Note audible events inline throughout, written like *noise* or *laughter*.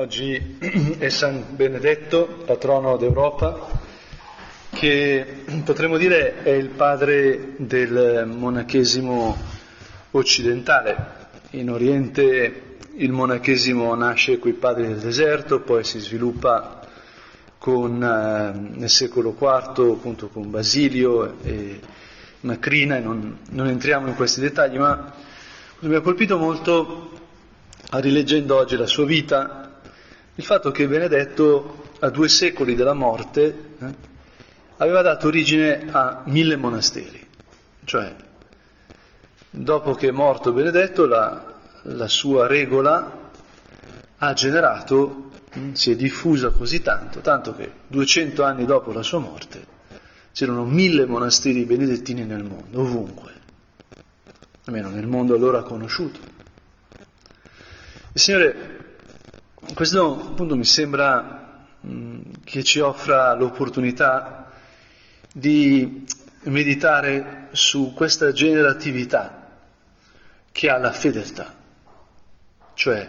Oggi è San Benedetto, patrono d'Europa, che potremmo dire è il padre del monachesimo occidentale. In Oriente il monachesimo nasce con i padri del deserto, poi si sviluppa con, eh, nel secolo IV appunto con Basilio e Macrina, e non, non entriamo in questi dettagli, ma mi ha colpito molto, rileggendo oggi la sua vita, il fatto che Benedetto, a due secoli della morte, eh, aveva dato origine a mille monasteri. Cioè, dopo che è morto Benedetto, la, la sua regola ha generato, hm, si è diffusa così tanto, tanto che 200 anni dopo la sua morte c'erano mille monasteri benedettini nel mondo, ovunque, almeno nel mondo allora conosciuto. Il Signore questo appunto mi sembra mh, che ci offra l'opportunità di meditare su questa generatività che ha la fedeltà, cioè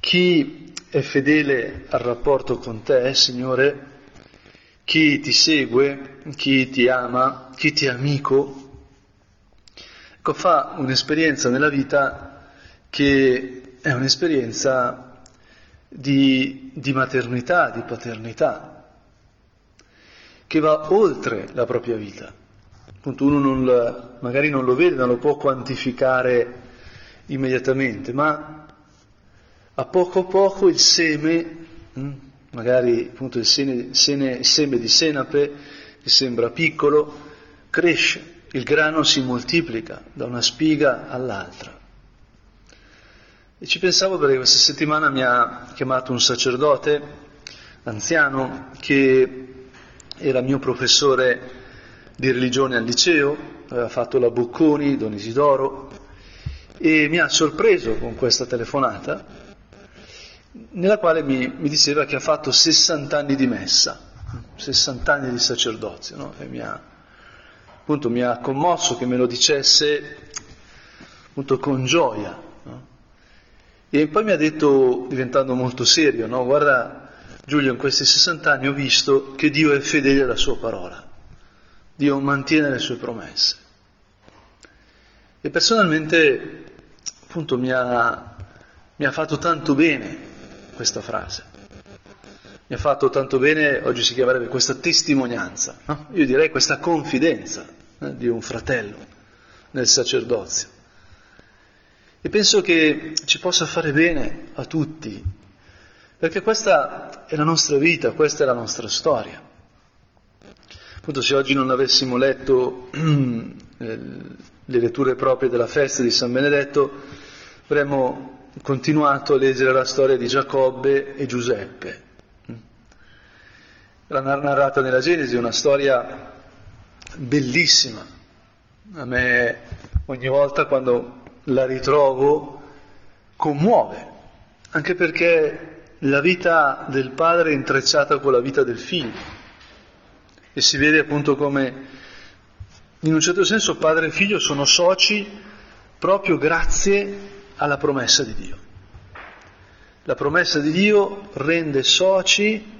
chi è fedele al rapporto con te, Signore, chi ti segue, chi ti ama, chi ti è amico, ecco, fa un'esperienza nella vita che è un'esperienza di, di maternità, di paternità, che va oltre la propria vita. Appunto uno non magari non lo vede, non lo può quantificare immediatamente, ma a poco a poco il seme, hm, magari appunto il seme, seme, seme di senape, che sembra piccolo, cresce, il grano si moltiplica da una spiga all'altra. E ci pensavo perché questa settimana mi ha chiamato un sacerdote anziano che era mio professore di religione al liceo, aveva fatto la Bocconi, Don Isidoro, e mi ha sorpreso con questa telefonata, nella quale mi, mi diceva che ha fatto 60 anni di messa, 60 anni di sacerdozio, no? e mi ha, appunto, mi ha commosso che me lo dicesse appunto con gioia, e poi mi ha detto, diventando molto serio, no? guarda Giulio, in questi 60 anni ho visto che Dio è fedele alla sua parola, Dio mantiene le sue promesse. E personalmente, appunto, mi ha, mi ha fatto tanto bene questa frase. Mi ha fatto tanto bene, oggi si chiamerebbe questa testimonianza, no? io direi questa confidenza eh, di un fratello nel sacerdozio. E penso che ci possa fare bene a tutti, perché questa è la nostra vita, questa è la nostra storia. Appunto, se oggi non avessimo letto *clears throat* eh, le letture proprie della festa di San Benedetto, avremmo continuato a leggere la storia di Giacobbe e Giuseppe. La narrata nella Genesi è una storia bellissima. A me ogni volta quando la ritrovo commuove, anche perché la vita del padre è intrecciata con la vita del figlio e si vede appunto come in un certo senso padre e figlio sono soci proprio grazie alla promessa di Dio. La promessa di Dio rende soci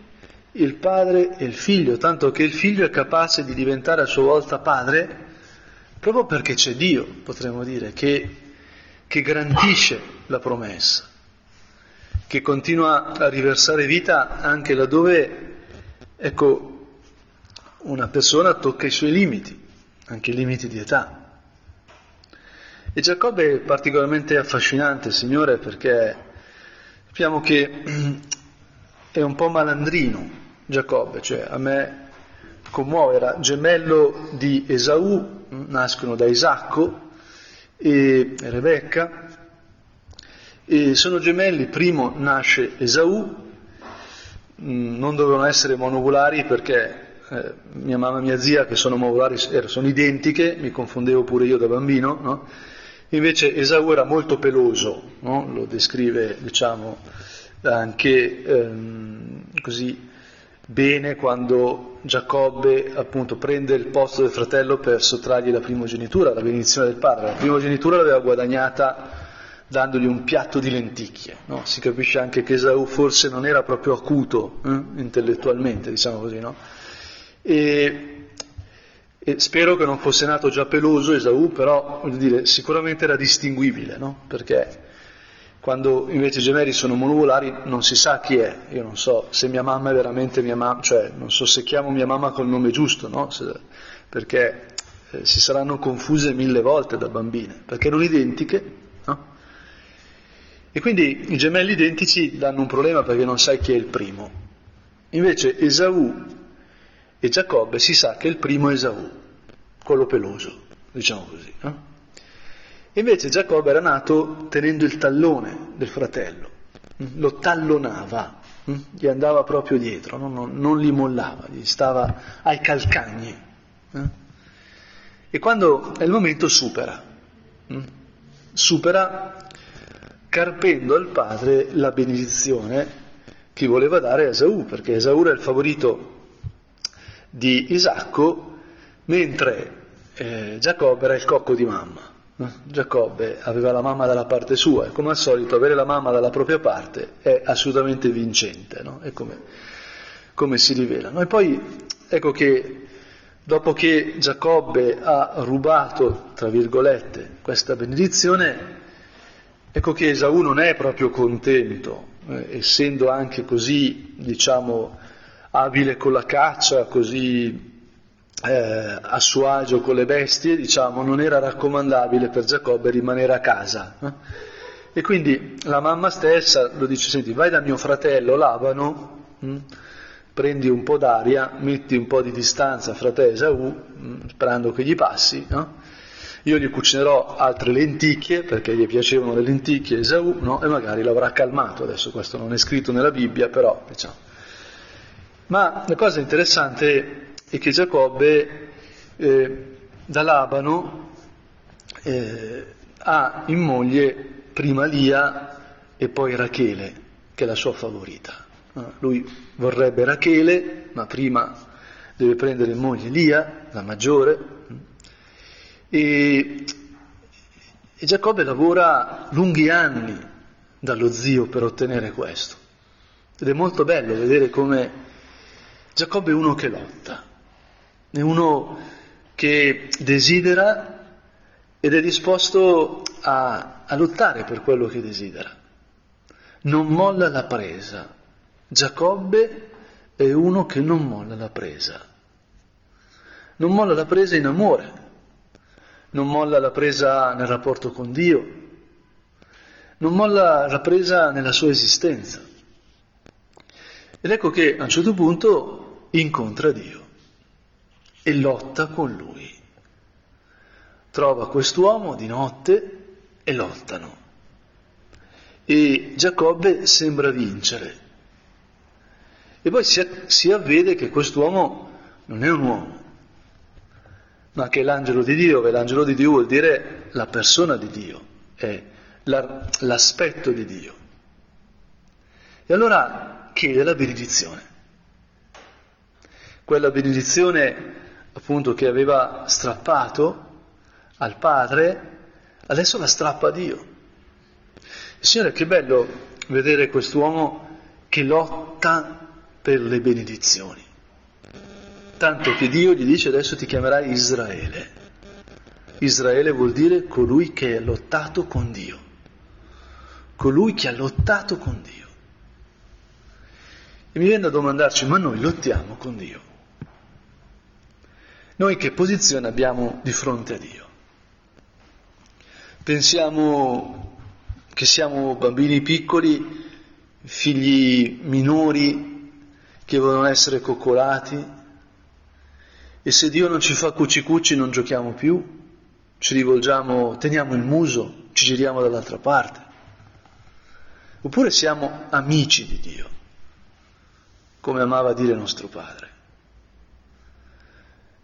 il padre e il figlio, tanto che il figlio è capace di diventare a sua volta padre proprio perché c'è Dio, potremmo dire, che che garantisce la promessa, che continua a riversare vita anche laddove, ecco, una persona tocca i suoi limiti, anche i limiti di età. E Giacobbe è particolarmente affascinante, Signore, perché sappiamo che è un po' malandrino Giacobbe, cioè a me commuove, era gemello di Esaù, nascono da Isacco, e Rebecca, e sono gemelli, primo nasce Esaù, mm, non dovevano essere monovolari perché eh, mia mamma e mia zia, che sono monovolari, sono identiche, mi confondevo pure io da bambino, no? invece Esaù era molto peloso, no? lo descrive diciamo, anche ehm, così bene quando Giacobbe appunto prende il posto del fratello per sottrargli la primogenitura, la benedizione del padre. La primogenitura l'aveva guadagnata dandogli un piatto di lenticchie. No? Si capisce anche che Esaù forse non era proprio acuto eh? intellettualmente, diciamo così. No? E, e, spero che non fosse nato già peloso Esaù, però dire, sicuramente era distinguibile, no? perché quando invece i gemelli sono monovolari non si sa chi è, io non so se mia mamma è veramente mia mamma, cioè non so se chiamo mia mamma col nome giusto, no? se, perché eh, si saranno confuse mille volte da bambine, perché erano identiche, no? E quindi i gemelli identici danno un problema perché non sai chi è il primo. Invece Esaù e Giacobbe si sa che il primo è Esaù, quello peloso, diciamo così. No? Invece Giacobbe era nato tenendo il tallone del fratello, lo tallonava, hm? gli andava proprio dietro, non, non, non li mollava, gli stava ai calcagni. Eh? E quando è il momento supera, hm? supera carpendo al padre la benedizione che voleva dare a Esaù, perché Esaù era il favorito di Isacco, mentre eh, Giacobbe era il cocco di mamma. Giacobbe aveva la mamma dalla parte sua e come al solito avere la mamma dalla propria parte è assolutamente vincente, no? è come, come si rivelano. E poi ecco che dopo che Giacobbe ha rubato, tra virgolette, questa benedizione, ecco che Esaù non è proprio contento, eh, essendo anche così, diciamo, abile con la caccia, così eh, a suo agio con le bestie, diciamo, non era raccomandabile per Giacobbe rimanere a casa. Eh? E quindi la mamma stessa lo dice, senti, vai da mio fratello Labano, hm? prendi un po' d'aria, metti un po' di distanza fra te e Esaù, hm? sperando che gli passi, no? Io gli cucinerò altre lenticchie, perché gli piacevano le lenticchie Esaù, no? e magari l'avrà calmato, adesso questo non è scritto nella Bibbia, però diciamo. Ma la cosa interessante e che Giacobbe eh, da Labano eh, ha in moglie prima Lia e poi Rachele, che è la sua favorita. Lui vorrebbe Rachele, ma prima deve prendere in moglie Lia, la maggiore, e, e Giacobbe lavora lunghi anni dallo zio per ottenere questo. Ed è molto bello vedere come Giacobbe è uno che lotta, è uno che desidera ed è disposto a, a lottare per quello che desidera. Non molla la presa. Giacobbe è uno che non molla la presa. Non molla la presa in amore, non molla la presa nel rapporto con Dio, non molla la presa nella sua esistenza. Ed ecco che a un certo punto incontra Dio e lotta con lui. Trova quest'uomo di notte e lottano. E Giacobbe sembra vincere. E poi si, si avvede che quest'uomo non è un uomo, ma che è l'angelo di Dio, e l'angelo di Dio vuol dire la persona di Dio, è la, l'aspetto di Dio. E allora chiede la benedizione. Quella benedizione appunto che aveva strappato al padre, adesso la strappa a Dio. Signore, che bello vedere quest'uomo che lotta per le benedizioni. Tanto che Dio gli dice adesso ti chiamerai Israele. Israele vuol dire colui che ha lottato con Dio. Colui che ha lottato con Dio. E mi viene da domandarci, ma noi lottiamo con Dio? Noi che posizione abbiamo di fronte a Dio? Pensiamo che siamo bambini piccoli, figli minori che vogliono essere coccolati e se Dio non ci fa cuci cuci non giochiamo più, ci rivolgiamo, teniamo il muso, ci giriamo dall'altra parte. Oppure siamo amici di Dio, come amava dire nostro Padre.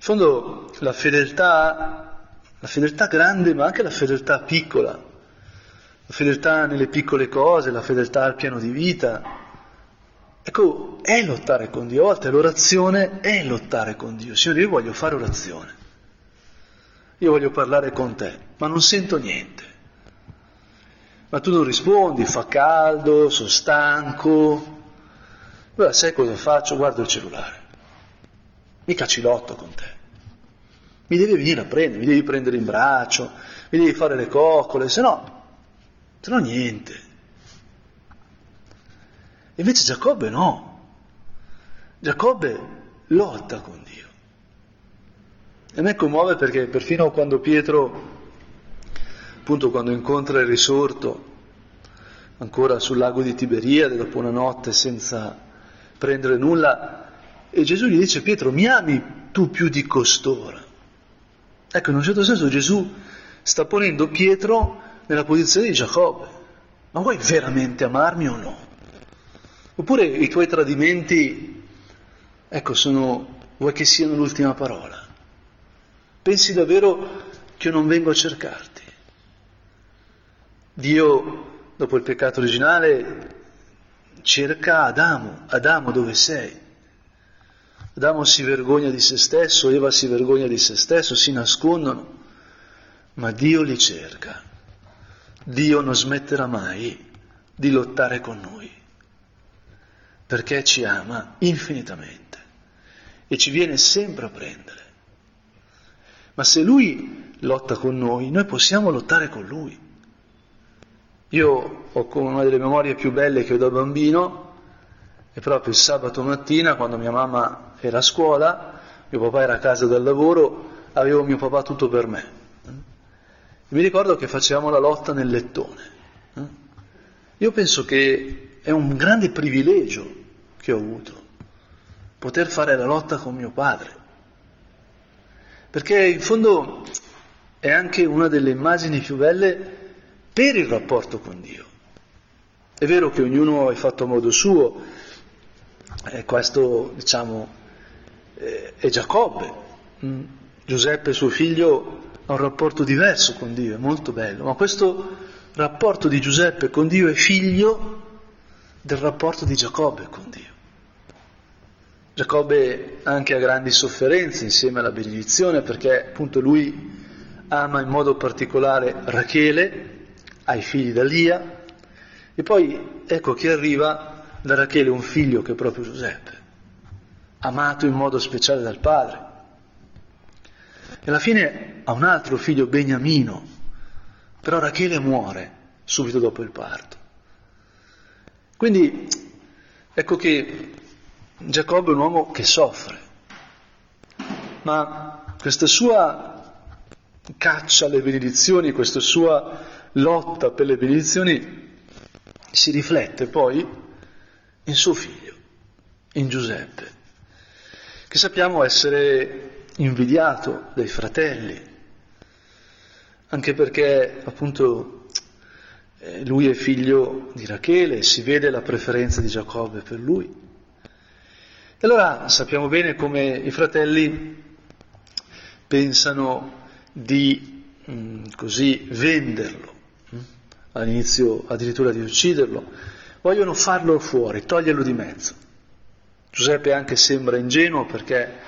In fondo la fedeltà, la fedeltà grande, ma anche la fedeltà piccola, la fedeltà nelle piccole cose, la fedeltà al piano di vita, ecco, è lottare con Dio. A volte l'orazione è lottare con Dio. Signore, io voglio fare orazione, io voglio parlare con te, ma non sento niente. Ma tu non rispondi, fa caldo, sono stanco. Allora sai cosa faccio? Guardo il cellulare. Mica ci lotto con te. Mi devi venire a prendere, mi devi prendere in braccio, mi devi fare le coccole, se no, se no niente. Invece Giacobbe no. Giacobbe lotta con Dio. E me commuove perché perfino quando Pietro, appunto quando incontra il risorto, ancora sul lago di Tiberiade, dopo una notte senza prendere nulla, e Gesù gli dice, Pietro, mi ami tu più di costora? Ecco, in un certo senso Gesù sta ponendo Pietro nella posizione di Giacobbe. Ma vuoi veramente amarmi o no? Oppure i tuoi tradimenti, ecco, sono, vuoi che siano l'ultima parola? Pensi davvero che io non vengo a cercarti? Dio, dopo il peccato originale, cerca Adamo, Adamo dove sei? Adamo si vergogna di se stesso, Eva si vergogna di se stesso, si nascondono, ma Dio li cerca. Dio non smetterà mai di lottare con noi, perché ci ama infinitamente e ci viene sempre a prendere. Ma se lui lotta con noi, noi possiamo lottare con lui. Io ho come una delle memorie più belle che ho da bambino, è proprio il sabato mattina quando mia mamma era a scuola, mio papà era a casa dal lavoro, avevo mio papà tutto per me. E mi ricordo che facevamo la lotta nel lettone. Io penso che è un grande privilegio che ho avuto, poter fare la lotta con mio padre perché in fondo è anche una delle immagini più belle per il rapporto con Dio. È vero che ognuno è fatto a modo suo, e questo diciamo è Giacobbe, mm. Giuseppe suo figlio ha un rapporto diverso con Dio, è molto bello, ma questo rapporto di Giuseppe con Dio è figlio del rapporto di Giacobbe con Dio. Giacobbe anche ha grandi sofferenze insieme alla benedizione perché appunto lui ama in modo particolare Rachele, ha i figli da Lia e poi ecco che arriva da Rachele un figlio che è proprio Giuseppe, amato in modo speciale dal padre. E alla fine ha un altro figlio Beniamino, però Rachele muore subito dopo il parto. Quindi ecco che Giacobbe è un uomo che soffre, ma questa sua caccia alle benedizioni, questa sua lotta per le benedizioni si riflette poi in suo figlio, in Giuseppe, che sappiamo essere invidiato dai fratelli, anche perché appunto eh, lui è figlio di Rachele e si vede la preferenza di Giacobbe per lui. E allora sappiamo bene come i fratelli pensano di mm, così venderlo? Mm, all'inizio addirittura di ucciderlo, vogliono farlo fuori, toglierlo di mezzo. Giuseppe anche sembra ingenuo perché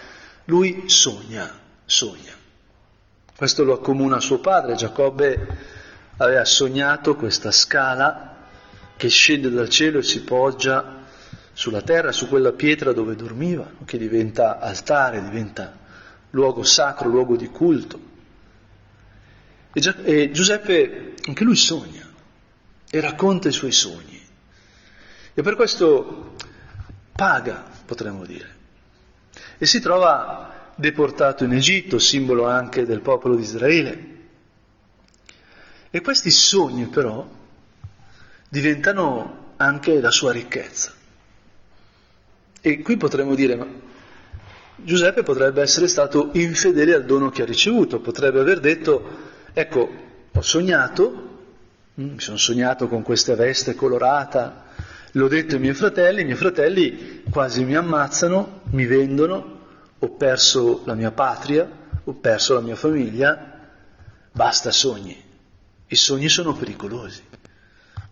lui sogna, sogna. Questo lo accomuna a suo padre, Giacobbe aveva sognato questa scala che scende dal cielo e si poggia sulla terra, su quella pietra dove dormiva, che diventa altare, diventa luogo sacro, luogo di culto. E, Giuseppe, anche lui sogna e racconta i suoi sogni. E per questo paga, potremmo dire. E si trova deportato in Egitto, simbolo anche del popolo di Israele. E questi sogni però diventano anche la sua ricchezza. E qui potremmo dire, ma Giuseppe potrebbe essere stato infedele al dono che ha ricevuto, potrebbe aver detto, ecco, ho sognato, mm, mi sono sognato con questa veste colorata, l'ho detto ai miei fratelli, i miei fratelli quasi mi ammazzano, mi vendono, ho perso la mia patria, ho perso la mia famiglia, basta sogni. I sogni sono pericolosi,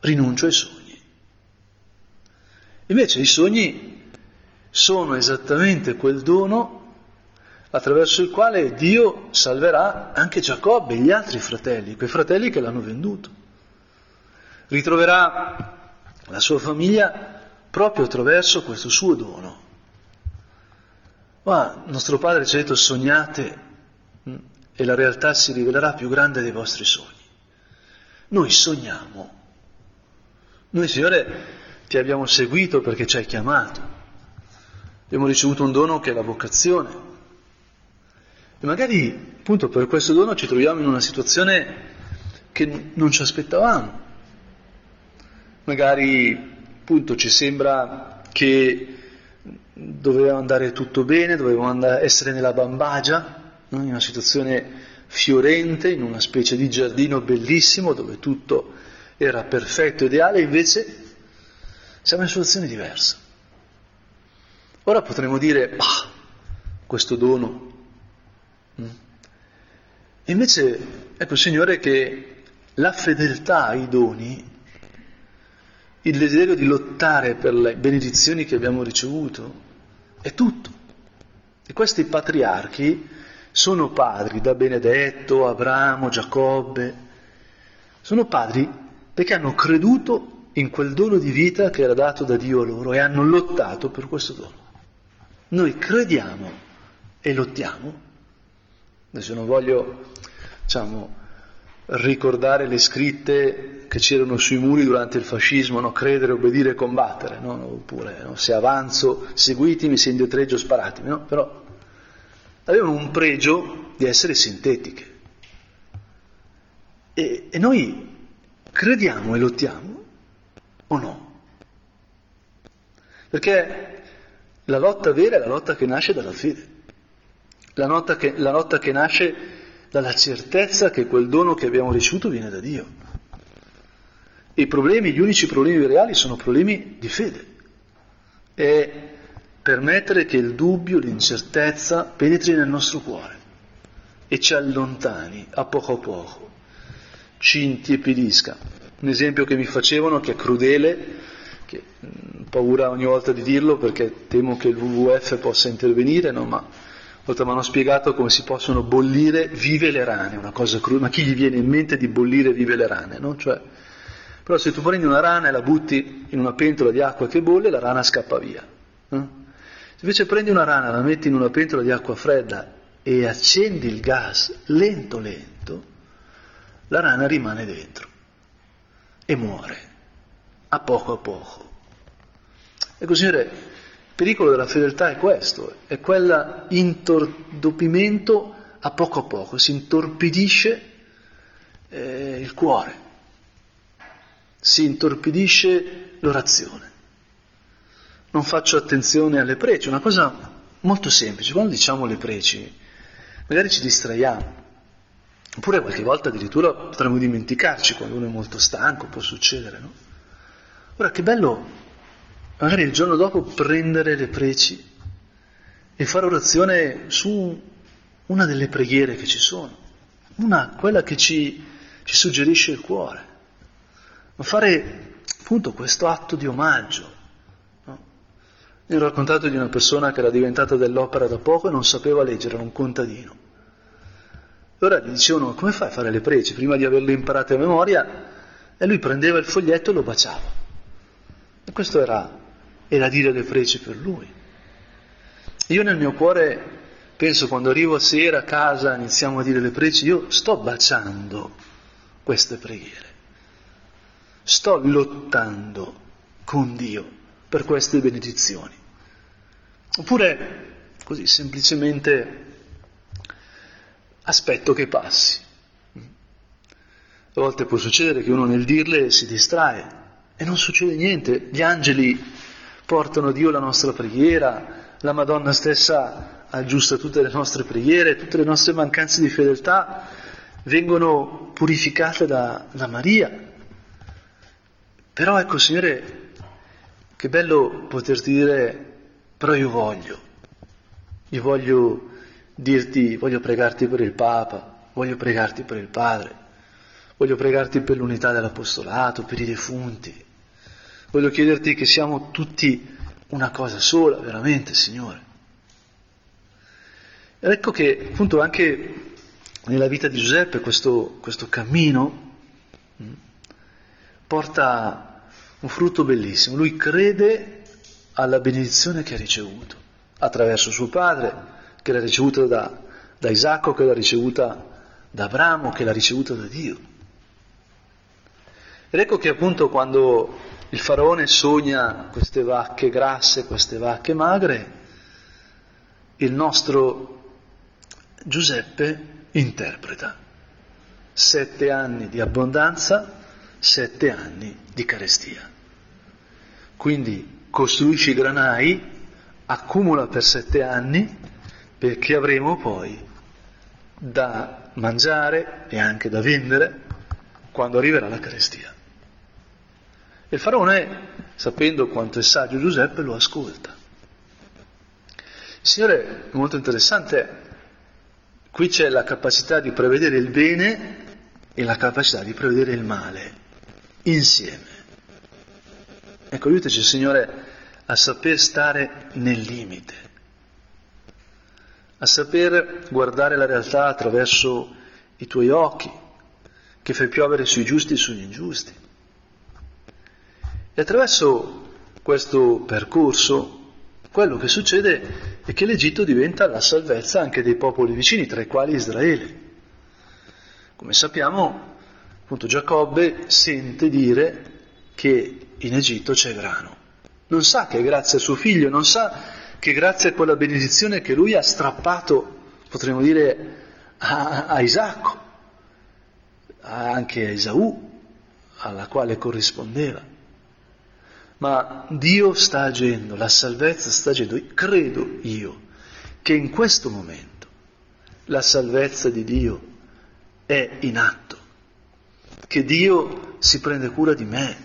rinuncio ai sogni. Invece i sogni sono esattamente quel dono attraverso il quale Dio salverà anche Giacobbe e gli altri fratelli, quei fratelli che l'hanno venduto. ritroverà la sua famiglia proprio attraverso questo suo dono. Ma nostro Padre ci ha detto sognate mm, e la realtà si rivelerà più grande dei vostri sogni. Noi sogniamo. Noi, Signore, ti abbiamo seguito perché ci hai chiamato. Abbiamo ricevuto un dono che è la vocazione. E magari, appunto, per questo dono ci troviamo in una situazione che non ci aspettavamo. Magari, appunto, ci sembra che doveva andare tutto bene, dovevamo essere nella bambagia, no? in una situazione fiorente, in una specie di giardino bellissimo dove tutto era perfetto, ideale, invece siamo in una situazione diversa. Ora potremmo dire, bah, questo dono. Mm. Invece, ecco Signore, che la fedeltà ai doni, il desiderio di lottare per le benedizioni che abbiamo ricevuto, è tutto. E questi patriarchi sono padri da Benedetto, Abramo, Giacobbe, sono padri perché hanno creduto in quel dono di vita che era dato da Dio a loro e hanno lottato per questo dono. Noi crediamo e lottiamo. Adesso non voglio, diciamo, ricordare le scritte che c'erano sui muri durante il fascismo, no? credere, obbedire e combattere, no? oppure no? se avanzo seguitemi, se indietreggio sparatemi, no? però avevano un pregio di essere sintetiche. E, e noi crediamo e lottiamo o no? Perché la lotta vera è la lotta che nasce dalla fede, la lotta che, la lotta che nasce dalla certezza che quel dono che abbiamo ricevuto viene da Dio. I problemi, gli unici problemi reali sono problemi di fede. È permettere che il dubbio, l'incertezza penetri nel nostro cuore e ci allontani a poco a poco, ci intiepidisca. Un esempio che mi facevano, che è crudele, che ho mm, paura ogni volta di dirlo perché temo che il WWF possa intervenire, no? ma Oltre mi hanno spiegato come si possono bollire vive le rane, una cosa cruda, ma chi gli viene in mente di bollire vive le rane, no? Cioè, però se tu prendi una rana e la butti in una pentola di acqua che bolle, la rana scappa via. Eh? Se invece prendi una rana, la metti in una pentola di acqua fredda e accendi il gas lento lento, la rana rimane dentro e muore, a poco a poco. Ecco, Signore, pericolo della fedeltà è questo, è quell'intordopimento a poco a poco, si intorpidisce eh, il cuore, si intorpidisce l'orazione. Non faccio attenzione alle preci, una cosa molto semplice, quando diciamo le preci, magari ci distraiamo, oppure qualche volta addirittura potremmo dimenticarci quando uno è molto stanco, può succedere, no? Ora che bello magari il giorno dopo prendere le preci e fare orazione su una delle preghiere che ci sono, una, quella che ci, ci suggerisce il cuore, ma fare appunto questo atto di omaggio. No? Mi ho raccontato di una persona che era diventata dell'opera da poco e non sapeva leggere, era un contadino. Allora gli dicevano, come fai a fare le preci? Prima di averle imparate a memoria, e lui prendeva il foglietto e lo baciava. E questo era e da dire le prece per lui. Io nel mio cuore penso quando arrivo a sera a casa iniziamo a dire le prece, io sto baciando queste preghiere, sto lottando con Dio per queste benedizioni. Oppure così semplicemente aspetto che passi. A volte può succedere che uno nel dirle si distrae e non succede niente, gli angeli portano Dio la nostra preghiera, la Madonna stessa aggiusta tutte le nostre preghiere, tutte le nostre mancanze di fedeltà vengono purificate da, da Maria. Però ecco, Signore, che bello poterti dire, però io voglio, io voglio dirti, voglio pregarti per il Papa, voglio pregarti per il Padre, voglio pregarti per l'unità dell'Apostolato, per i defunti, Voglio chiederti che siamo tutti una cosa sola, veramente, Signore. Ed ecco che appunto anche nella vita di Giuseppe questo, questo cammino mm, porta un frutto bellissimo. Lui crede alla benedizione che ha ricevuto attraverso suo padre, che l'ha ricevuta da, da Isacco, che l'ha ricevuta da Abramo, che l'ha ricevuta da Dio. Ed ecco che appunto quando il faraone sogna queste vacche grasse, queste vacche magre, il nostro Giuseppe interpreta sette anni di abbondanza, sette anni di carestia. Quindi costruisci granai, accumula per sette anni, perché avremo poi da mangiare e anche da vendere quando arriverà la carestia. E il faraone, sapendo quanto è saggio Giuseppe, lo ascolta. Signore, è molto interessante, qui c'è la capacità di prevedere il bene e la capacità di prevedere il male insieme. Ecco, aiutaci, Signore, a saper stare nel limite, a saper guardare la realtà attraverso i tuoi occhi, che fai piovere sui giusti e sugli ingiusti. E attraverso questo percorso, quello che succede è che l'Egitto diventa la salvezza anche dei popoli vicini, tra i quali Israele. Come sappiamo, appunto Giacobbe sente dire che in Egitto c'è grano. Non sa che grazie a suo figlio, non sa che grazie a quella benedizione che lui ha strappato, potremmo dire, a, a Isacco, anche a Esaù, alla quale corrispondeva. Ma Dio sta agendo, la salvezza sta agendo. Credo io che in questo momento la salvezza di Dio è in atto, che Dio si prende cura di me,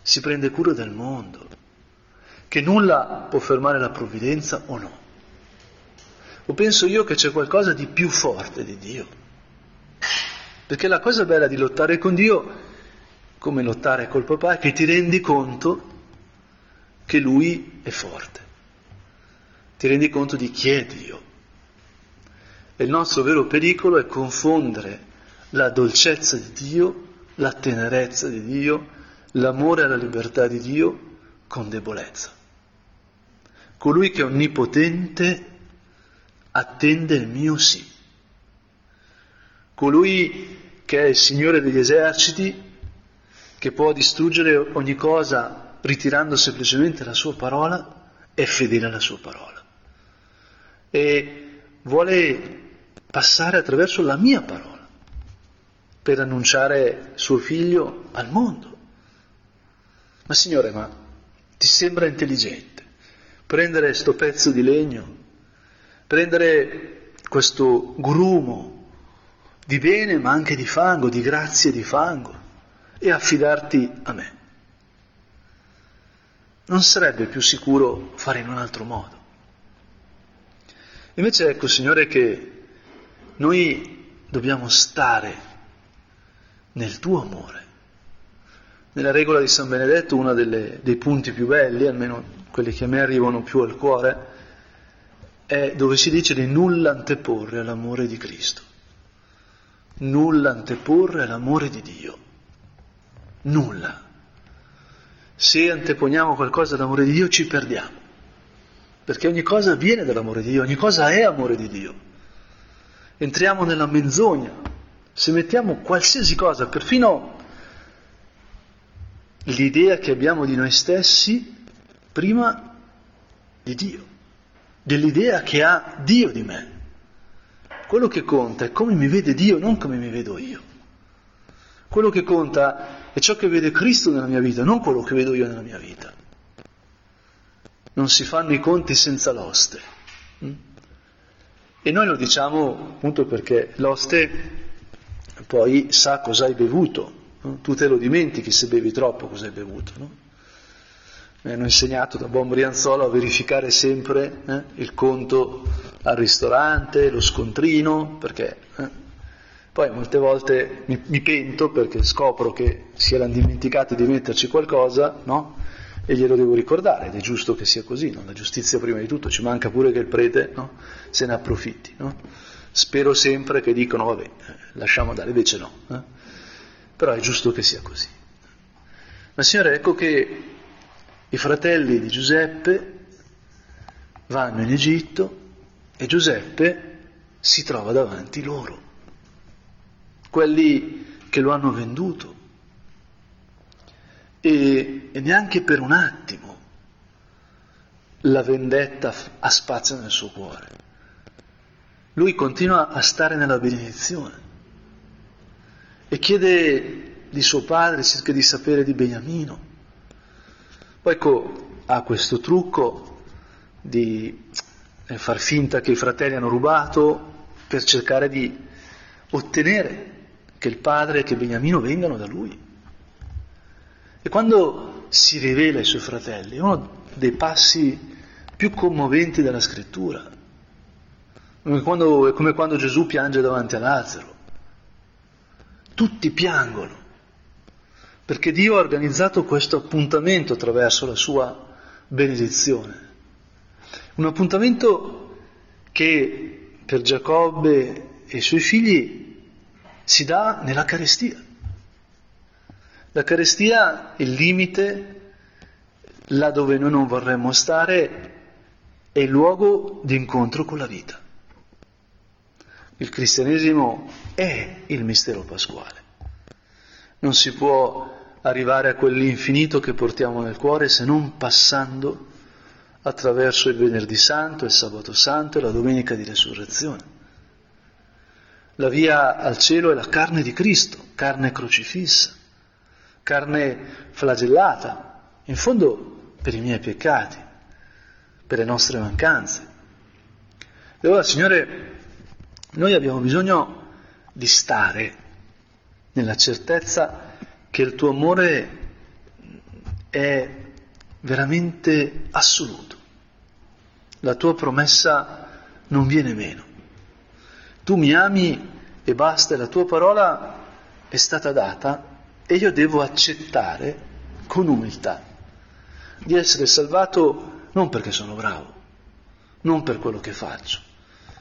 si prende cura del mondo, che nulla può fermare la provvidenza o no. O penso io che c'è qualcosa di più forte di Dio. Perché la cosa bella di lottare con Dio, come lottare col papà, è che ti rendi conto che Lui è forte. Ti rendi conto di chi è Dio. E il nostro vero pericolo è confondere la dolcezza di Dio, la tenerezza di Dio, l'amore alla libertà di Dio con debolezza. Colui che è onnipotente attende il mio sì. Colui che è il Signore degli eserciti, che può distruggere ogni cosa ritirando semplicemente la sua parola, è fedele alla sua parola. E vuole passare attraverso la mia parola per annunciare suo figlio al mondo. Ma Signore, ma ti sembra intelligente prendere sto pezzo di legno, prendere questo grumo di bene ma anche di fango, di grazie di fango e affidarti a me? Non sarebbe più sicuro fare in un altro modo? Invece ecco, Signore, che noi dobbiamo stare nel tuo amore. Nella regola di San Benedetto uno dei punti più belli, almeno quelli che a me arrivano più al cuore, è dove si dice di nulla anteporre all'amore di Cristo. Nulla anteporre all'amore di Dio. Nulla. Se anteponiamo qualcosa all'amore di Dio ci perdiamo, perché ogni cosa viene dall'amore di Dio, ogni cosa è amore di Dio entriamo nella menzogna, se mettiamo qualsiasi cosa, perfino l'idea che abbiamo di noi stessi, prima di Dio, dell'idea che ha Dio di me. Quello che conta è come mi vede Dio, non come mi vedo io. Quello che conta è ciò che vede Cristo nella mia vita, non quello che vedo io nella mia vita. Non si fanno i conti senza l'oste. Mm? E noi lo diciamo appunto perché l'oste poi sa cosa hai bevuto, tu te lo dimentichi se bevi troppo cosa hai bevuto. No? Mi hanno insegnato da buon Brianzolo a verificare sempre eh, il conto al ristorante, lo scontrino, perché eh, poi molte volte mi, mi, pento perché scopro che si erano dimenticati di metterci qualcosa, no? e glielo devo ricordare ed è giusto che sia così, no? la giustizia prima di tutto, ci manca pure che il prete no? se ne approfitti. Spero sempre che dicano vabbè, lasciamo andare, invece no, eh? però è giusto che sia così. Ma Signore, ecco che i fratelli di Giuseppe vanno in Egitto e Giuseppe si trova davanti loro, quelli che lo hanno venduto. E, e neanche per un attimo la vendetta ha spazio nel suo cuore. Lui continua a stare nella benedizione e chiede di suo padre, cerca di sapere di Beniamino. Poi ecco, ha questo trucco di eh, far finta che i fratelli hanno rubato per cercare di ottenere che il padre e che Beniamino vengano da lui. E quando si rivela ai suoi fratelli, è uno dei passi più commoventi della scrittura. È, quando, è come quando Gesù piange davanti a Lazzaro. Tutti piangono, perché Dio ha organizzato questo appuntamento attraverso la sua benedizione. Un appuntamento che per Giacobbe e i suoi figli si dà nella carestia. La carestia è il limite là dove noi non vorremmo stare, è il luogo di incontro con la vita. Il cristianesimo è il mistero pasquale. Non si può arrivare a quell'infinito che portiamo nel cuore se non passando attraverso il venerdì santo, il sabato santo e la domenica di resurrezione. La via al cielo è la carne di Cristo, carne crocifissa, carne flagellata, in fondo per i miei peccati, per le nostre mancanze. E allora, Signore, noi abbiamo bisogno di stare nella certezza che il tuo amore è veramente assoluto. La tua promessa non viene meno. Tu mi ami e basta, la tua parola è stata data e io devo accettare con umiltà di essere salvato non perché sono bravo, non per quello che faccio,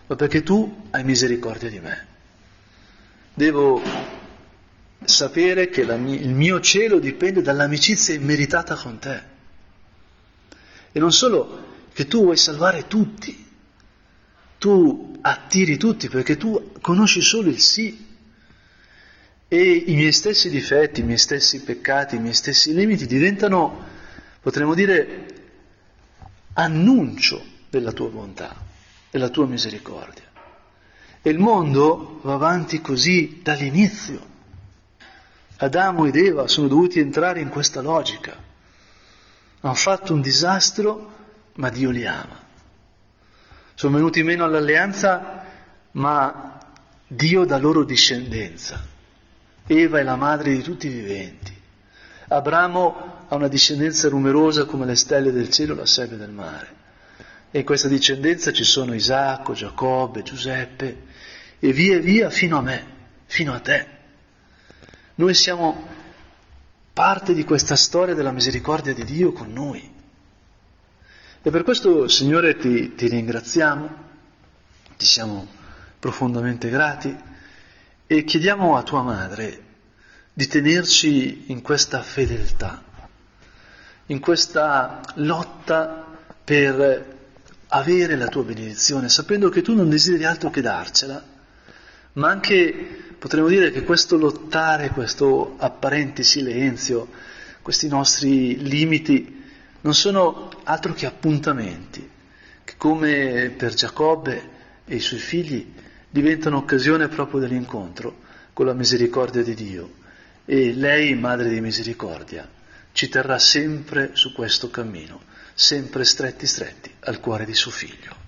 ma perché tu hai misericordia di me. Devo sapere che mia, il mio cielo dipende dall'amicizia immeritata con te. E non solo che tu vuoi salvare tutti, tu attiri tutti perché tu conosci solo il sì. E i miei stessi difetti, i miei stessi peccati, i miei stessi limiti diventano, potremmo dire, annuncio della tua bontà, della tua misericordia. E il mondo va avanti così dall'inizio. Adamo ed Eva sono dovuti entrare in questa logica hanno fatto un disastro, ma Dio li ama. Sono venuti meno all'alleanza, ma Dio dà loro discendenza. Eva è la madre di tutti i viventi. Abramo ha una discendenza numerosa come le stelle del cielo, la sebe del mare. E in questa discendenza ci sono Isacco, Giacobbe, Giuseppe e via via fino a me, fino a te. Noi siamo parte di questa storia della misericordia di Dio con noi. E per questo, Signore, ti, ti ringraziamo, ti siamo profondamente grati e chiediamo a tua madre di tenerci in questa fedeltà, in questa lotta per avere la tua benedizione, sapendo che tu non desideri altro che darcela, ma anche Potremmo dire che questo lottare, questo apparente silenzio, questi nostri limiti non sono altro che appuntamenti, che come per Giacobbe e i suoi figli diventano occasione proprio dell'incontro con la misericordia di Dio. E lei, Madre di Misericordia, ci terrà sempre su questo cammino, sempre stretti stretti al cuore di suo figlio.